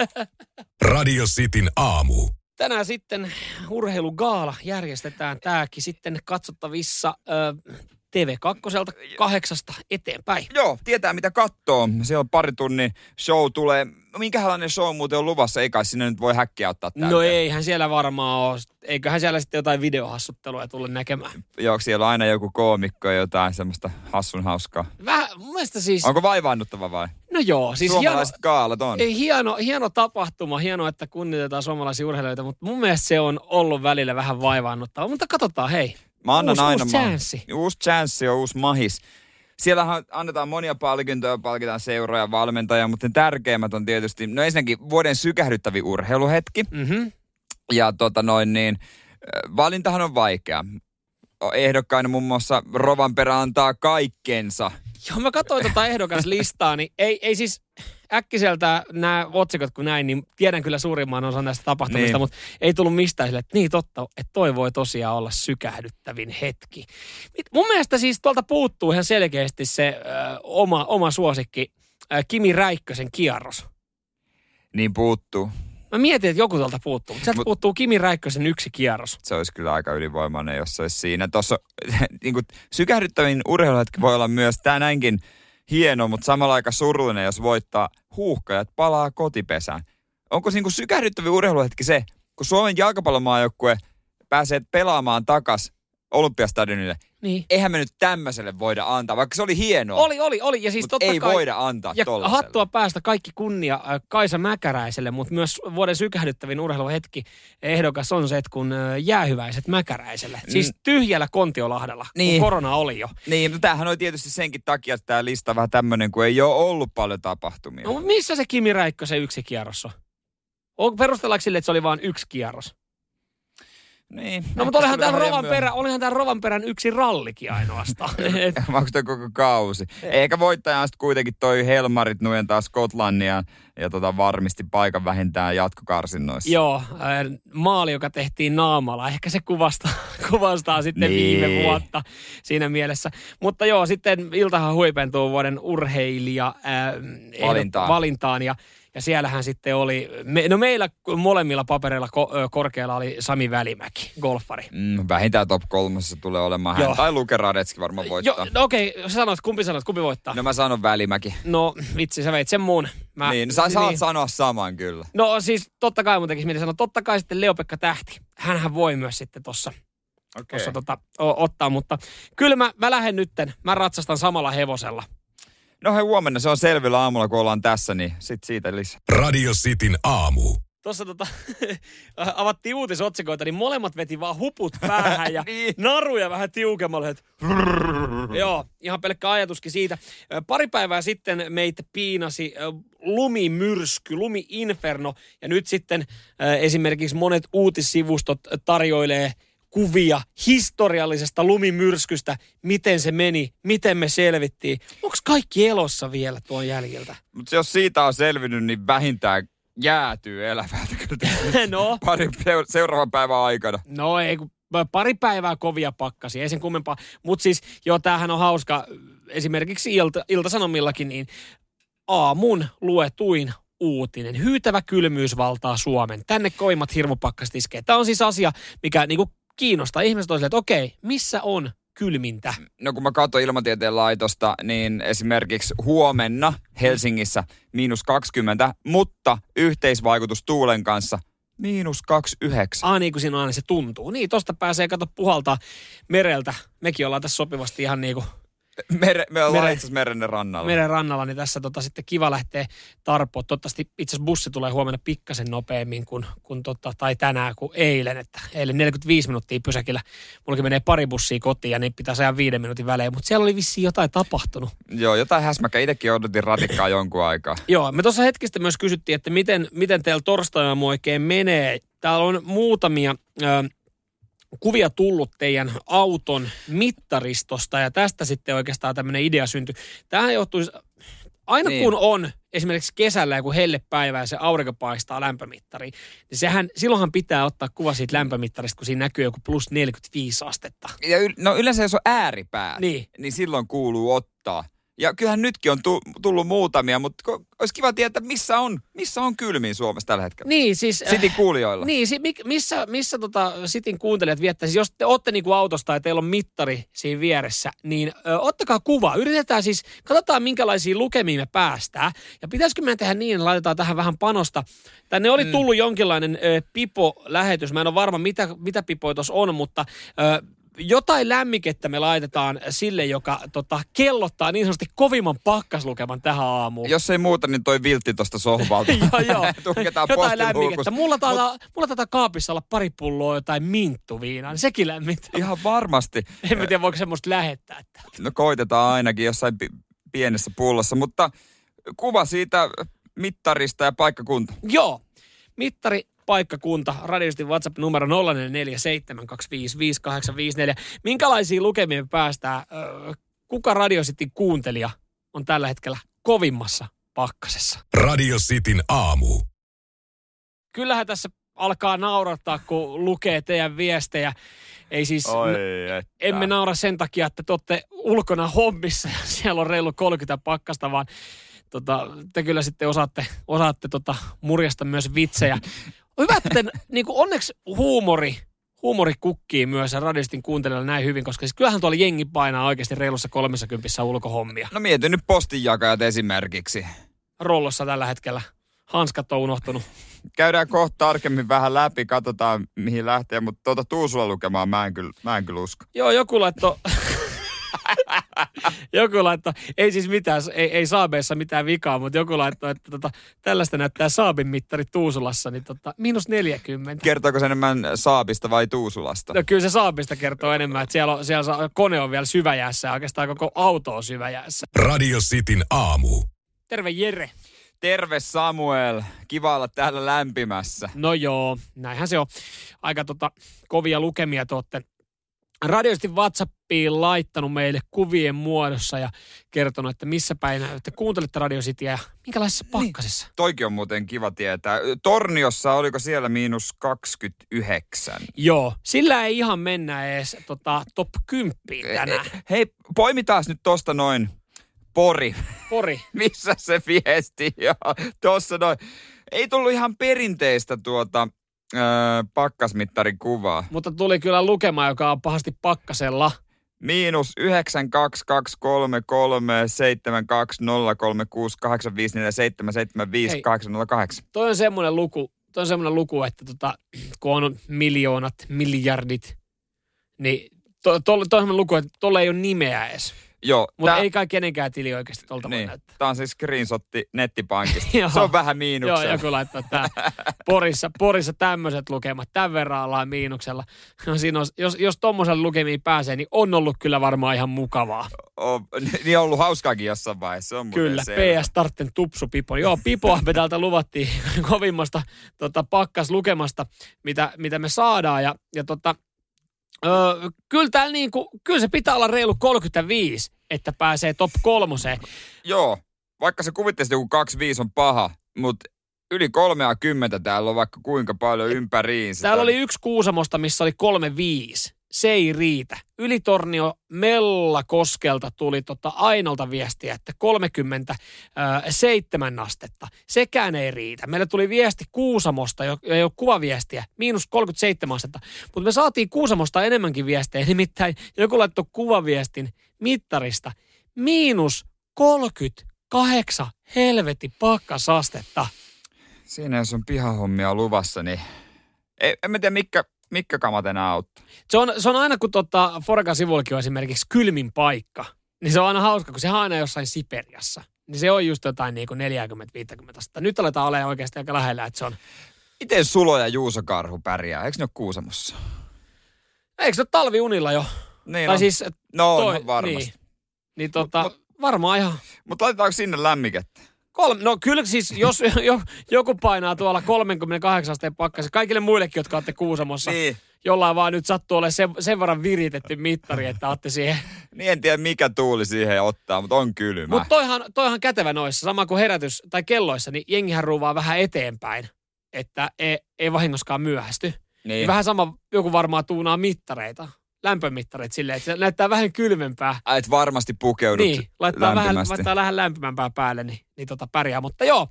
Radio Cityn aamu. Tänään sitten urheilugaala järjestetään tämäkin sitten katsottavissa ö, TV2 kahdeksasta eteenpäin. Joo, tietää mitä kattoo. Siellä on pari tunnin show tulee. No, Minkälainen show muuten on luvassa? Ei kai sinne nyt voi häkkiä ottaa täältä. No eihän siellä varmaan ole. Eiköhän siellä sitten jotain videohassuttelua tulla näkemään. Joo, siellä on aina joku koomikko ja jotain semmoista hassun hauskaa. Vähän, mun mielestä siis, Onko vaivaannuttava vai? no joo, siis hieno, Suomalaiset kaalat on. hieno, hieno tapahtuma, hienoa, että kunnioitetaan suomalaisia urheilijoita, mutta mun mielestä se on ollut välillä vähän vaivaannuttava. Mutta katsotaan, hei. Mä annan uusi, aina uusi ma- chanssi. Uusi chanssi on uusi mahis. Siellähän annetaan monia palkintoja, palkitaan seuroja ja valmentajia, mutta ne tärkeimmät on tietysti, no ensinnäkin vuoden sykähdyttävi urheiluhetki. Mhm. Ja tota noin niin, äh, valintahan on vaikea. Ehdokkaina muun muassa Rovanperä antaa kaikkensa. Joo, mä katsoin tota ehdokaslistaa, niin ei, ei siis äkkiseltä nämä otsikot kun näin, niin tiedän kyllä suurimman osan näistä tapahtumista, Niin. mutta ei tullut mistään sille, että niin totta, että toi voi tosiaan olla sykähdyttävin hetki. Mun mielestä siis tuolta puuttuu ihan selkeästi se ö, oma, oma suosikki, ö, Kimi Räikkösen kierros. Niin puuttuu. Mä mietin, että joku tuolta puuttuu, mutta sieltä Mut- puuttuu Kimi Räikkösen yksi kierros. Se olisi kyllä aika ylivoimainen, jos se olisi siinä. Tuossa niin kuin, sykähdyttävin urheiluhetki voi olla myös tämä näinkin hieno, mutta samalla aika surullinen, jos voittaa huuhkajat palaa kotipesään. Onko niin kuin sykähdyttävin urheiluhetki se, kun Suomen jalkapallomaajoukkue pääsee pelaamaan takas Olympiastadionille, Niin. eihän me nyt tämmöiselle voida antaa, vaikka se oli hienoa. Oli, oli, oli. Ja siis totta ei kai, voida antaa Ja tollaselle. hattua päästä kaikki kunnia äh, Kaisa Mäkäräiselle, mutta myös vuoden sykähdyttävin urheiluhetki ehdokas on se, että kun äh, jäähyväiset Mäkäräiselle. Mm. Siis tyhjällä Kontiolahdella, Niin. kun korona oli jo. Niin, mutta tämähän on tietysti senkin takia, että tämä lista vähän tämmöinen, kun ei ole ollut paljon tapahtumia. No missä se Kimi Räikkösen yksi kierros? On, perustellaanko sille, että se oli vain yksi kierros? Niin. No mutta olihan täällä vähän Rovanperä, olihan täällä Rovanperän yksi rallikin ainoastaan. Onko toi koko kausi? Eikä voittaja sitten kuitenkin toi Helmarit nujentaa Skotlannia ja tota varmisti paikan vähintään jatkokarsinnoissa. Joo, maali, joka tehtiin naamalla. Ehkä se kuvastaa, kuvastaa sitten Niin. viime vuotta siinä mielessä. Mutta joo, sitten iltahan huipentuu vuoden urheilija äh, Valintaan. valintaan ja, Ja siellähän sitten oli, me, no meillä molemmilla papereilla ko, ö, korkealla oli Sami Välimäki, golfari. Mm, vähintään top kolmosessa tulee olemaan hän. Joo. Tai Luke Radetski varmaan voittaa. Joo, no okei, okay, sanot, kumpi sanot, kumpi voittaa? No mä sanon Välimäki. No vitsi, sä veit sen muun. Mä, niin, sä saat sanoa saman kyllä. No siis totta kai mun tekisi mieli sanoa, totta kai sitten Leopekka Tähti. Hänhän voi myös sitten tossa, Okei. tossa tota, o, ottaa, mutta kyllä mä, mä lähden nytten, mä ratsastan samalla hevosella. No hei, huomenna se on selvillä aamulla, kun ollaan tässä, niin sit siitä lisää. Radio Cityn aamu. Tuossa tota, avattiin uutisotsikoita, niin molemmat veti vaan huput päähän ja Niin. naruja vähän tiukemmalle. Et Joo, ihan pelkkä ajatuskin siitä. Pari päivää sitten meitä piinasi lumimyrsky, lumiinferno. Ja nyt sitten esimerkiksi monet uutissivustot tarjoilee kuvia historiallisesta lumimyrskystä, miten se meni, miten me selvittiin. Onko kaikki elossa vielä tuon jäljiltä? Mutta jos siitä on selvinnyt, niin vähintään jäätyy elävältä kyllä No, pari seuraavan päivän aikana. No ei, kun pari päivää kovia pakkasi, ei sen kummempaa. Mutta siis, joo, tämähän on hauska. Esimerkiksi ilta, Ilta-Sanomillakin, niin aamun luetuin uutinen. Hyytävä kylmyys valtaa Suomen. Tänne koimmat hirmupakkaset iskee. Tämä on siis asia, mikä niinku kiinnostaa ihmiset toisille, että okei, missä on kylmintä? No kun mä katson ilmatieteen laitosta, niin esimerkiksi huomenna Helsingissä miinus 20, mutta yhteisvaikutus tuulen kanssa miinus 29. Ah niin kuin siinä aina se tuntuu. Niin, tosta pääsee kato puhaltaa mereltä. Mekin ollaan tässä sopivasti ihan niin kuin Mere, me ollaan Mere- itse meren rannalla. meren rannalla, niin tässä tota, sitten kiva lähteä tarpoon. Toivottavasti itse asiassa bussi tulee huomenna pikkasen nopeammin kuin, kuin tota, tai tänään kuin eilen. Että eilen 45 minuuttia pysäkillä. Mullakin menee pari bussia kotiin ja niin pitää saada viiden minuutin välein. Mutta siellä oli vissiin jotain tapahtunut. Joo, jotain häsmäkää. Itsekin odotin ratikkaa jonkun aikaa. Joo, me tuossa hetkistä myös kysyttiin, että miten, miten teillä torstaina oikein menee. Täällä on muutamia ö, kuvia tullut teidän auton mittaristosta ja tästä sitten oikeastaan tämmöinen idea syntyi. Tähän johtuu, aina Niin. kun on esimerkiksi kesällä joku hellepäivä ja se aurinko paistaa lämpömittariin, niin sehän, silloinhan pitää ottaa kuva siitä lämpömittarista, kun siinä näkyy joku plus 45 astetta. Ja yl- no yleensä jos on ääripäät, Niin. niin silloin kuuluu ottaa. Ja kyllähän nytkin on tu- tullut muutamia, mutta olisi kiva tietää, missä on, missä on kylmiin Suomessa tällä hetkellä. Niin, siis... äh, Sitin kuulijoilla. Niin, si- missä, missä tota Sitin kuuntelijat viettäisi, jos te olette niinku autosta ja teillä on mittari siinä vieressä, niin ö, ottakaa kuva. Yritetään siis, katsotaan minkälaisia lukemia me päästään. Ja pitäisikö meidän tehdä niin, laitetaan tähän vähän panosta. Tänne oli tullut jonkinlainen ö, pipo-lähetys. Mä en ole varma, mitä, mitä pipoja tuossa on, mutta... Ö, jotain lämmikettä me laitetaan sille, joka tota, kellottaa niin sanotusti kovimman pakkaslukeman tähän aamuun. Jos ei muuta, niin toi viltti tosta sohvalta. joo, joo. Tunketaan jotain lämmikettä. Mulla taitaa, mulla taitaa kaapissa olla pari pulloa jotain minttuviinaa, niin sekin lämmittää. Ihan varmasti. En mä tiedä, voiko semmoista lähettää täältä. No koitetaan ainakin jossain pi- pienessä pullossa, mutta kuva siitä mittarista ja paikkakunta. Joo, mittari, paikkakunta, radiosti WhatsApp-numero 0447255854. Minkälaisia lukemia me päästään? Kuka Radio Cityn kuuntelija on tällä hetkellä kovimmassa pakkasessa? Radio Cityn aamu. Kyllähän tässä alkaa naurattaa, kun lukee teidän viestejä. Ei siis, että. emme naura sen takia, että te olette ulkona hommissa ja siellä on reilu 30 pakkasta, vaan tota, te kyllä sitten osaatte, osaatte tota, murjasta myös vitsejä. Hyvä, että niin kuin onneksi huumori, huumori kukkii myös ja radistin kuuntelijoilla näin hyvin, koska siis kyllähän tuolla jengi painaa oikeasti reilussa 30 ulkohommia. No mieti nyt postinjakajat esimerkiksi. Rollossa tällä hetkellä. Hanskat on unohtunut. Käydään kohta tarkemmin vähän läpi, katsotaan mihin lähtee, mutta tuota Tuusula lukemaan mä en kyllä, mä en kyllä usko. Joo, joku laitto... joku laitto, ei siis mitään, ei, ei Saabeissa mitään vikaa, mutta joku laitto, että tota, tällaista näyttää Saabin mittari Tuusulassa, niin tota, miinus 40. Kertooko se enemmän Saabista vai Tuusulasta? No kyllä se Saabista kertoo enemmän, että siellä, on, siellä saa- kone on vielä syväjäässä ja oikeastaan koko auto on syväjäässä. Radio Cityn aamu. Terve Jere. Terve Samuel, kiva olla täällä lämpimässä. No joo, näinhän se on. Aika tota, kovia lukemia te olette radiosti WhatsAppiin laittanut meille kuvien muodossa ja kertonut, että missä päin te kuuntelette Radio Cityä ja minkälaisessa pakkasessa. Toikin on muuten kiva tietää. Torniossa oliko siellä miinus 29? Joo, sillä ei ihan mennä edes tota, top 10 tänään. Hei, poimitaan nyt tosta noin Pori. Pori. Missä se viesti? Ja tossa noin. Ei tullut ihan perinteistä tuota öö, pakkasmittarin kuvaa. Mutta tuli kyllä lukema, joka on pahasti pakkasella. Miinus 92233720368547775 Toi on semmoinen luku, toi on semmoinen luku, että tota, kun on miljoonat, miljardit, niin to, to, toi on luku, että tuolla ei ole nimeä edes. Joo. Mutta tää... ei kai kenenkään tili oikeasti tuolta niin. voi näyttää. Tämä on siis screenshotti nettipankista. se on vähän miinuksella. Joo, joku laittaa tää. Porissa, Porissa tämmöiset lukemat, tämän verran ollaan miinuksella. No siinä on, jos, jos tuommoiselle lukemiin pääsee, niin on ollut kyllä varmaan ihan mukavaa. O, niin on ollut hauskaakin jossain vaiheessa. Se on kyllä, PS Tartten tupsu Pipo. Joo, Pipoa me täältä luvattiin kovimmasta tota, pakkas lukemasta, mitä, mitä me saadaan. Ja, ja tota, Öö, kyllä, täällä niinku, kyllä se pitää olla reilu 35, että pääsee top kolmoseen. Joo, vaikka se kuvittaisi joku 25 on paha, mutta yli 30 täällä on vaikka kuinka paljon ympäriinsä. Täällä oli yksi Kuusamosta, missä oli 35 se ei riitä. Ylitornio Mella Koskelta tuli tota Ainolta viestiä, että 37 astetta. Sekään ei riitä. Meille tuli viesti Kuusamosta, ei ole kuvaviestiä, miinus 37 astetta. Mutta me saatiin Kuusamosta enemmänkin viestejä, nimittäin joku laittoi kuvaviestin mittarista. Miinus 38 helveti pakkasastetta. Siinä jos on pihahommia luvassa, niin en mä tiedä mikä, Mikkä kamat enää auttaa? Se on, se on aina, kun tota, Forkan sivullakin on esimerkiksi kylmin paikka, niin se on aina hauska, kun se on aina jossain Siperiassa. Niin se on just jotain niin kuin 40-50 astetta. Nyt aletaan olemaan oikeasti aika lähellä, että se on... Miten Sulo ja Juuso Karhu pärjää? Eikö ne ole Kuusamossa? Eikö se ole talviunilla jo? Niin tai no. siis, no, toi, no varmasti. Niin, niin tota, mut, varmaan ihan... Mutta laitetaanko sinne lämmikettä? Kolme, no kyllä siis, jos jo, joku painaa tuolla 38 asteen pakkassa, kaikille muillekin, jotka olette Kuusamossa, niin. jollain vaan nyt sattuu olemaan sen, sen verran viritetty mittari, että olette siihen. Niin en tiedä mikä tuuli siihen ottaa, mutta on kylmä. Mutta toihan, toihan kätevä noissa, sama kuin herätys tai kelloissa, niin jengihän ruuvaa vähän eteenpäin, että ei, ei vahingoskaan myöhästy. Niin. niin vähän sama, joku varmaan tuunaa mittareita lämpömittarit silleen, että se näyttää vähän kylmempää. Ai, et varmasti pukeudut Niin, laittaa vähän, laittaa vähän lämpimämpää päälle, niin, niin tota pärjää. Mutta joo,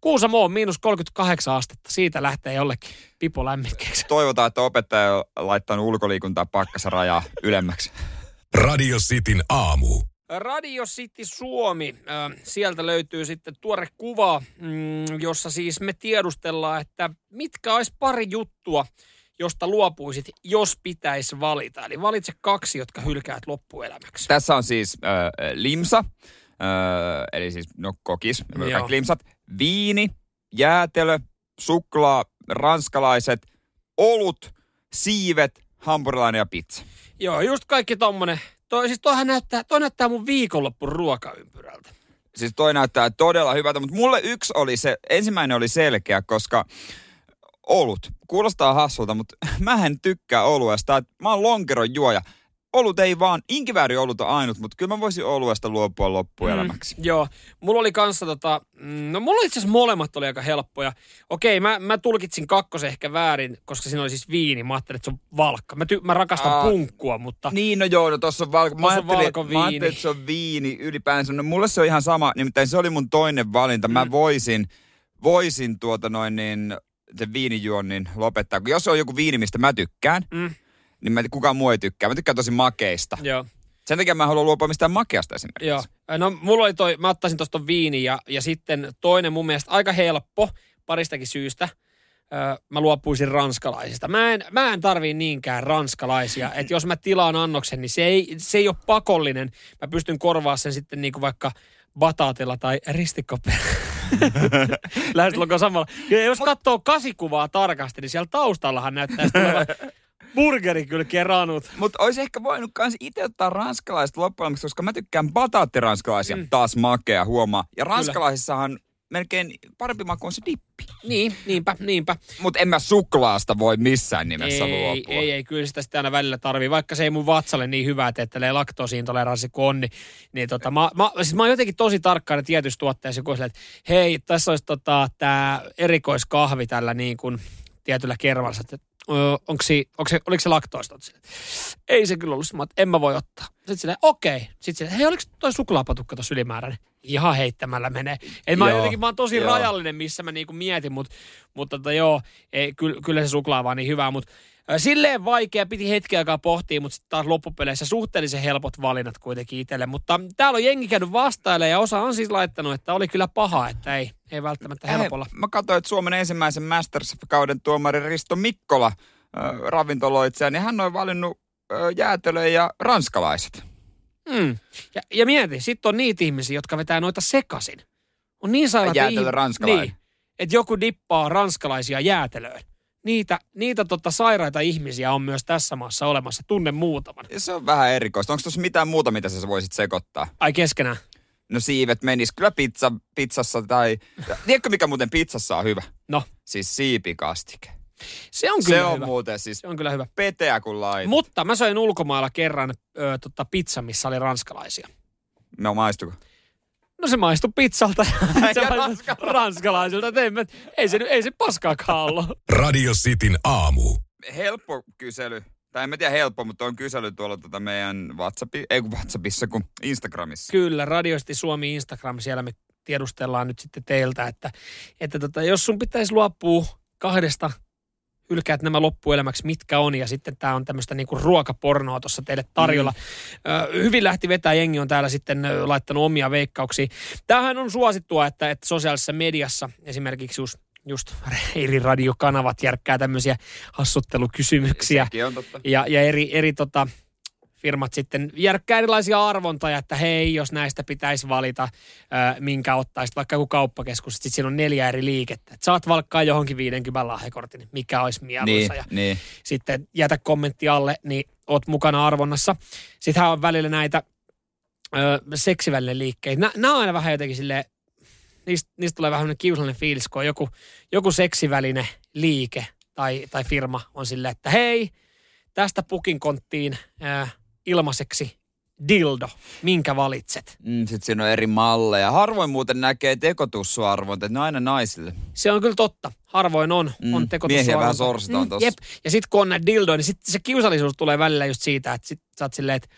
Kuusamo on miinus 38 astetta. Siitä lähtee jollekin pipo lämmikkeeksi. Toivotaan, että opettaja on laittanut ulkoliikuntaa pakkassa rajaa ylemmäksi. Radio Cityn aamu. Radio City Suomi. Sieltä löytyy sitten tuore kuva, mm, jossa siis me tiedustellaan, että mitkä olisi pari juttua, josta luopuisit, jos pitäisi valita? Eli valitse kaksi, jotka hylkäät loppuelämäksi. Tässä on siis äh, limsa, äh, eli siis no kokis, kaikki limsat, viini, jäätelö, suklaa, ranskalaiset, olut, siivet, hampurilainen ja pizza. Joo, just kaikki tommonen. Toi, siis toihan näyttää, toi näyttää mun viikonloppu ruokaympyrältä. Siis toi näyttää todella hyvältä, mutta mulle yksi oli se, ensimmäinen oli selkeä, koska olut. Kuulostaa hassulta, mutta mä en tykkää oluesta. Mä oon lonkeron juoja. Olut ei vaan, inkivääri olut on ainut, mutta kyllä mä voisin oluesta luopua loppuelämäksi. Mm, joo, mulla oli kanssa tota, mm, no mulla itse asiassa molemmat oli aika helppoja. Okei, mä, mä tulkitsin kakkosen ehkä väärin, koska siinä oli siis viini. Mä ajattelin, että se on valkka. Mä, ty, mä rakastan Aa, punkkua, mutta... Niin, no joo, no tossa on valko. Mä, ajattelin, mä ajattelin, että se on viini ylipäänsä. No mulle se on ihan sama, nimittäin se oli mun toinen valinta. Mä mm. voisin, voisin tuota noin niin sen viinijuonnin lopettaa. Kun jos on joku viini, mistä mä tykkään, mm. niin mä, kukaan muu ei tykkää. Mä tykkään tosi makeista. Joo. Sen takia mä haluan luopua mistään makeasta esimerkiksi. Joo. No mulla oli toi, mä ottaisin tosta viini ja, ja sitten toinen mun mielestä aika helppo paristakin syystä. Öö, mä luopuisin ranskalaisista. Mä en, mä en tarvii niinkään ranskalaisia. Että jos mä tilaan annoksen, niin se ei, se ei ole pakollinen. Mä pystyn korvaamaan sen sitten niinku vaikka bataatilla tai ristikkoperä. Lähestulkoon samalla. Ja jos katsoo kasikuvaa tarkasti, niin siellä taustallahan näyttää burgerikylkien ranut. Mutta olisi ehkä voinut kans itse ottaa ranskalaiset loppujen koska mä tykkään bataattiranskalaisia. Mm. Taas makea, huomaa. Ja ranskalaisissahan melkein parempi maku on se dippi. Niin, niinpä, niinpä. Mutta en mä suklaasta voi missään nimessä ei, luopua. Ei, ei, kyllä sitä sitten aina välillä tarvii. Vaikka se ei mun vatsalle niin hyvää, että teettelee laktoosiintoleranssi kuin on, niin, niin tota, mä, mä, siis mä oon jotenkin tosi tarkkaan tietyissä tuotteissa joku että hei, tässä olisi tota, tämä erikoiskahvi tällä niin kuin tietyllä kerralla, että onko se, onko se, oliko se laktoosta? Ei se kyllä ollut. Mä, en mä voi ottaa. Sitten silleen, okei. Okay. Sitten silleen, hei, oliko toi suklaapatukka tuossa ylimääräinen? Ihan heittämällä menee. Et mä, jotenkin, mä oon tosi joo. rajallinen, missä mä niinku mietin, mutta, mutta tota, joo, ei, kyllä, kyllä se suklaa vaan niin hyvää. Mutta Silleen vaikea, piti hetki aikaa pohtia, mutta sitten taas loppupeleissä suhteellisen helpot valinnat kuitenkin itselle. Mutta täällä on jengi käynyt vastailemaan ja osa on siis laittanut, että oli kyllä paha, että ei, ei välttämättä helpolla. Hei, mä katsoin, että Suomen ensimmäisen Masters-kauden tuomari Risto Mikkola äh, ravintoloitsija, niin hän on valinnut äh, jäätelöä ja ranskalaiset. Mm. Ja, ja mieti, sitten on niitä ihmisiä, jotka vetää noita sekasin. On niin sairaat Jäätelö ranskalainen. Niin, että joku dippaa ranskalaisia jäätelöön niitä, niitä tota sairaita ihmisiä on myös tässä maassa olemassa. Tunne muutaman. Ja se on vähän erikoista. Onko tuossa mitään muuta, mitä sä voisit sekoittaa? Ai keskenään? No siivet menis kyllä pizza, pizzassa tai... Tiedätkö mikä muuten pizzassa on hyvä? No? Siis siipikastike. Se on kyllä Se on hyvä. muuten siis Se on kyllä hyvä. peteä kuin laitat. Mutta mä söin ulkomailla kerran ö, tota, pizza, missä oli ranskalaisia. No maistuko? No se maistui pizzalta ja, Ja maistui ranskalaisilta. Ei, ei, se, ei se paskaakaan ollut. Radio Cityn aamu. Helppo kysely. Tai en mä tiedä helppo, mutta on kysely tuolla tota meidän WhatsAppi, ei kun WhatsAppissa, kun Instagramissa. Kyllä, Radiosti Suomi Instagram, siellä me tiedustellaan nyt sitten teiltä, että, että tota, jos sun pitäisi luopua kahdesta hylkäät nämä loppuelämäksi, mitkä on, ja sitten tämä on tämmöistä niinku ruokapornoa tuossa teille tarjolla. Mm. Hyvin lähti vetää, jengi on täällä sitten laittanut omia veikkauksia. Tämähän on suosittua, että, että sosiaalisessa mediassa esimerkiksi just just eri radiokanavat järkkää tämmöisiä hassuttelukysymyksiä. Sekin on totta. Ja, ja eri, eri tota, firmat sitten järkkää erilaisia arvontoja, että hei, jos näistä pitäisi valita, minkä ottaisit vaikka joku kauppakeskus, sitten siinä on neljä eri liikettä. Et saat valkkaa johonkin 50 lahjakortin, mikä olisi mieluisa. Niin, ja niin. sitten jätä kommentti alle, niin oot mukana arvonnassa. Sittenhän on välillä näitä ö, seksivälinen liikkeitä. Nämä on aina vähän jotenkin silleen, niistä, niistä tulee vähän kiusallinen fiilis, kun on joku, joku seksiväline liike tai, tai firma on silleen, että hei, tästä pukin konttiin ö, ilmaiseksi dildo, minkä valitset? Mm, Sitten siinä on eri malleja. Harvoin muuten näkee tekotussuarvonta, ne on aina naisille. Se on kyllä totta. Harvoin on, Mm, on tekotus miehiä vähän sorsitaan tossa. Jep. Ja sitten kun on näitä dildoja, niin sit se kiusallisuus tulee välillä just siitä, että sit sä oot silleen, että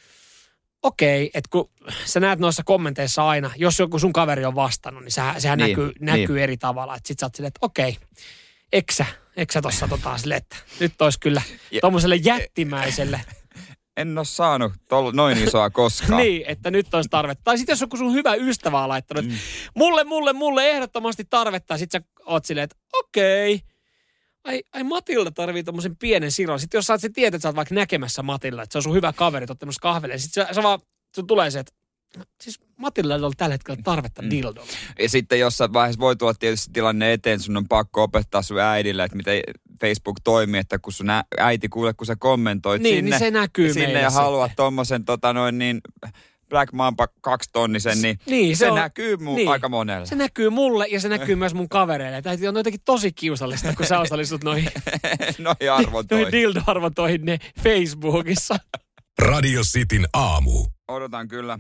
okei, että kun sä näet noissa kommenteissa aina, jos joku sun kaveri on vastannut, niin sehän, sehän Niin, näkyy, niin. näkyy eri tavalla. Että sit sä oot silleen, että okei, eksä, eksä tossa tota silleen, että nyt olisi kyllä Ja- tuommoiselle jättimäiselle. En ole saanut tol, noin isoa koskaan. niin, että nyt olisi tarvetta. Tai sitten jos joku sun hyvä ystävä on laittanut, että mulle, mulle, mulle ehdottomasti tarvetta. Sitten sä oot silleen, että okei. Ai, ai Matilda tarvii tommosen pienen siron. Sitten jos sä oot se tiedät, että sä oot vaikka näkemässä Matilda, että se on sun hyvä kaveri, että oot kahvelle. Sitten sä, sä vaan, sun tulee se, että siis Matilda on tällä hetkellä tarvetta mm. dildolle. Ja sitten jossain vaiheessa voi tulla tietysti tilanne eteen, sun on pakko opettaa sun äidille, että miten Facebook toimii, että kun sun äiti kuule, kun sä kommentoit Niin, sinne, niin se näkyy sinne meille ja haluat tommosen tota noin niin Black Mamba kaksitonnisen, niin, Niin, se, se on- näkyy mu- niin. aika monelle. Se näkyy mulle ja se näkyy myös mun kavereille. Tämä on jotenkin tosi kiusallista, kun sä osallistut noihin, Noihin arvontoihin. noihin dildo-arvontoihin ne Facebookissa. Radio Cityn aamu. Odotan kyllä,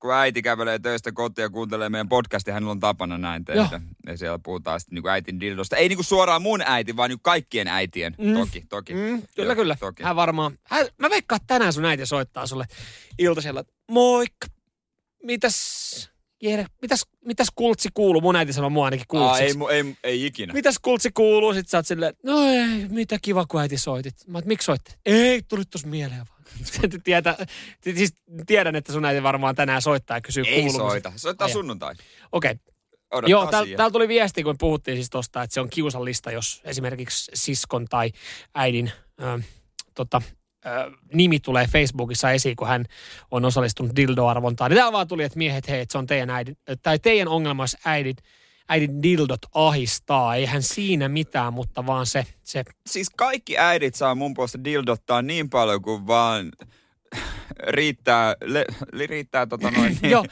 kun äiti kävelee töistä kotiin ja kuuntelee meidän podcastia, hänellä on tapana näin tehdä. Ja siellä puhutaan sitten niin äitin dildosta. Ei niin kuin suoraan mun äiti, vaan niin kaikkien äitien. Mm. Toki, toki. Mm, kyllä, Joo, kyllä. Toki. Hän varmaan, hän, mä veikkaan, että tänään sun äiti soittaa sulle iltasella, moikka, mitäs, Jere, mitäs, mitäs kultsi kuuluu? Mun äiti sanoo mua ainakin Aa, ei, kultsiksi. ei, ei ikinä. Mitäs kultsi kuuluu? Sitten sä oot silleen, no ei, mitä kiva kun äiti soitit. Mä oot, miksi soitte? Ei, tuli tossa mieleen vaan. Tietä, siis tiedän, että sun äiti varmaan tänään soittaa ja kysyy Ei kuulumista. soita. Soittaa Ai, sunnuntai. Okei, okay. Odottaa Joo, täällä tääl tuli viesti, kun puhuttiin siis tosta, että se on kiusallista, jos esimerkiksi siskon tai äidin ö, tota, nimi tulee Facebookissa esiin, kun hän on osallistunut dildo-arvontaan. Niin täällä vaan tuli, että miehet, hei, että se on teidän äidin, tai teidän ongelma, jos äidin, äidin dildot ahistaa. Eihän siinä mitään, mutta vaan se, se Siis kaikki äidit saa mun puolesta dildottaa niin paljon kuin vaan riittää, le, li, riittää tota noin niin, Joo,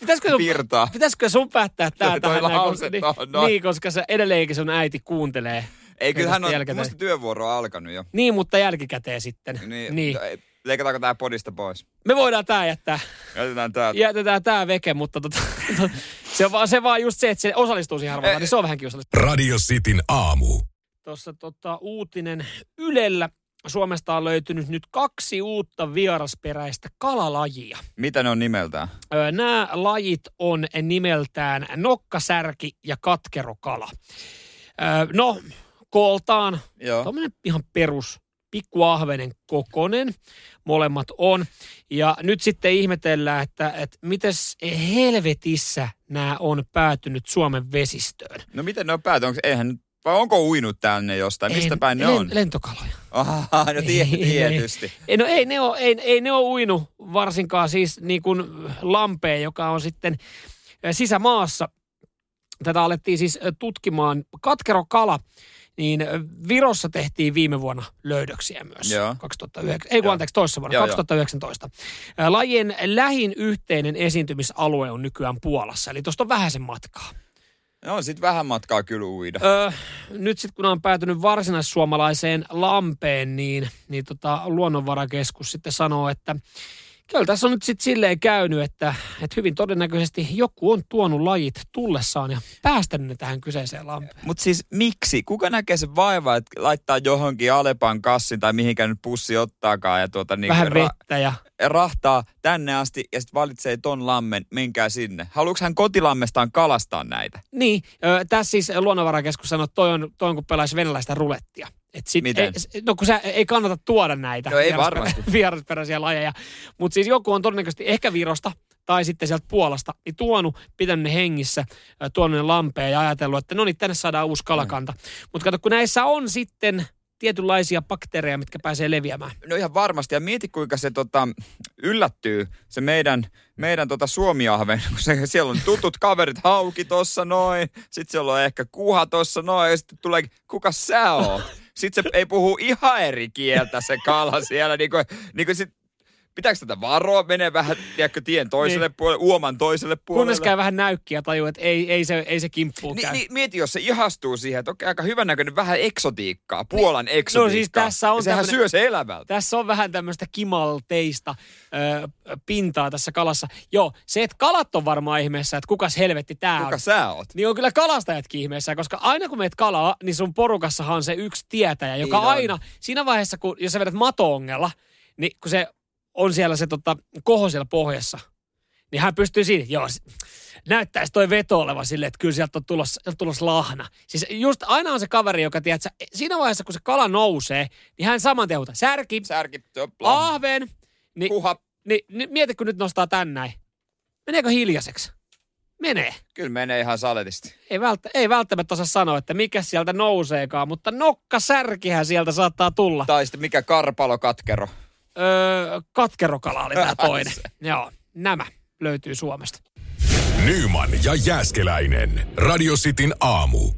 pitäisikö sun, virtaa. pitäisikö sun päättää tää tähän? näin, koska, niin, noin. niin, koska se edelleenkin sun äiti kuuntelee. Ei, kyllä hän on, jälkikäteen. musta työvuoro on alkanut jo. Niin, mutta jälkikäteen sitten. Niin, niin. ei- Leikataanko tää podista pois? Me voidaan tää jättää, Jätetään tää. jätetään tää veke, mutta tota, se, on vaan, se vaan just se, että se osallistuu siihen arvontaan, niin se on vähän kiusallista. Radio Cityn aamu. tuossa tota, uutinen Ylellä. Suomesta on löytynyt nyt kaksi uutta vierasperäistä kalalajia. Mitä ne on nimeltään? Öö, Nämä lajit on nimeltään nokkasärki ja katkerokala. Öö, no, kooltaan Joo. Tuommoinen ihan perus pikkuahvenen kokonen molemmat on. Ja nyt sitten ihmetellään, että, että mites helvetissä nämä on päätynyt Suomen vesistöön. No miten ne on pääty? Onko, eihän, vai onko uinut tänne jostain? Mistä Ei, päin ne len- on? Lentokaloja. Aha, no tie, Ei, tietysti. Ei, no ei ne ole, ei, ei ne ole uinut varsinkaan siis niin kuin lampeen, joka on sitten sisämaassa. Tätä alettiin siis tutkimaan. Katkerokala, niin eh, Virossa tehtiin viime vuonna löydöksiä myös. Joo. 2009, ei kun anteeksi, toissa vuonna, Joo, joo. 2019. Eh, Lajien lähin yhteinen esiintymisalue on nykyään Puolassa, eli tuosta on vähäisen matkaa. No sit vähän matkaa kyllä uida. Öö, nyt sitten kun on päätynyt varsinaissuomalaiseen lampeen, niin, niin tota, luonnonvarakeskus sitten sanoo, että kyllä tässä on nyt sitten silleen käynyt, että, että hyvin todennäköisesti joku on tuonut lajit tullessaan ja päästänyt ne tähän kyseiseen lampeen. Mutta siis miksi? Kuka näkee sen vaivaa, että laittaa johonkin Alepan kassin tai mihinkään nyt pussi ottaakaan ja tuota niin Vähän vettä ja rahtaa tänne asti ja sitten valitsee ton lammen, menkää sinne. Haluuks hän kotilammestaan kalastaa näitä? Niin, tässä siis luonnonvarakeskus sanoo, että toi on, toi on kuin pelaisi venäläistä rulettia. Et sit, Miten? Ei, no kun sä, ei kannata tuoda näitä No ei vierasperä- varmasti. vierasperäisiä lajeja. Mutta siis joku on todennäköisesti ehkä Virosta tai sitten sieltä Puolasta, niin tuonut, pitänyt ne hengissä, tuonut ne lampeen ja ajatellut, että no niin, tänne saadaan uusi kalakanta. Mutta kato, kun näissä on sitten tietynlaisia bakteereja, mitkä pääsee leviämään. No ihan varmasti. Ja mieti, kuinka se tota, yllättyy, se meidän, meidän tota Suomiahven, kun se, siellä on tutut kaverit, hauki tossa noin, sitten siellä on ehkä kuha tossa noin, ja sitten tulee, kuka sä oot? Sitten se ei puhu ihan eri kieltä se kala siellä, niin kuin, niin kuin sit, pitääkö tätä varoa, menee vähän, tiedätkö, tien toiselle niin. puolelle, uoman toiselle puolelle. Kunnes käy vähän näykkiä ja tajuu, että ei, ei, se, ei se kimppuun Ni, käy. niin, mieti, jos se ihastuu siihen, että okei, aika hyvän näköinen vähän eksotiikkaa, Puolan eksotiikkaa. No siis tässä on sehän syö se elävältä. Tässä on vähän tämmöistä kimalteista ö, pintaa tässä kalassa. Joo, se, että kalat on varmaan ihmeessä, että kukas helvetti tää Kuka on. sä oot? Niin on kyllä kalastajatkin ihmeessä, koska aina kun meet kalaa, niin sun porukassahan on se yksi tietäjä, joka Niin on. aina, siinä vaiheessa kun, jos sä vedät mato-ongella, niin kun se on siellä se tota, koho siellä pohjassa, niin hän pystyy siinä, joo, näyttäisi toi veto oleva silleen, että kyllä sieltä on tulossa, sieltä on tulossa lahna. Siis just aina on se kaveri, joka tiedät, sä, siinä vaiheessa kun se kala nousee, niin hän saman tien särki, Särki, ahven, niin, kuha. niin, niin mieti kun nyt nostaa tän näin. Meneekö hiljaiseksi? Menee. Kyllä menee ihan saletisti. Ei, välttä, ei välttämättä osaa sanoa, että mikä sieltä nouseekaan, mutta nokkasärkihän sieltä saattaa tulla. Tai sitten mikä karpalo katkero. Öö, katkerokala oli tämä toinen. Joo, nämä löytyy Suomesta. Nyman ja Jääskeläinen. Radio Cityn aamu.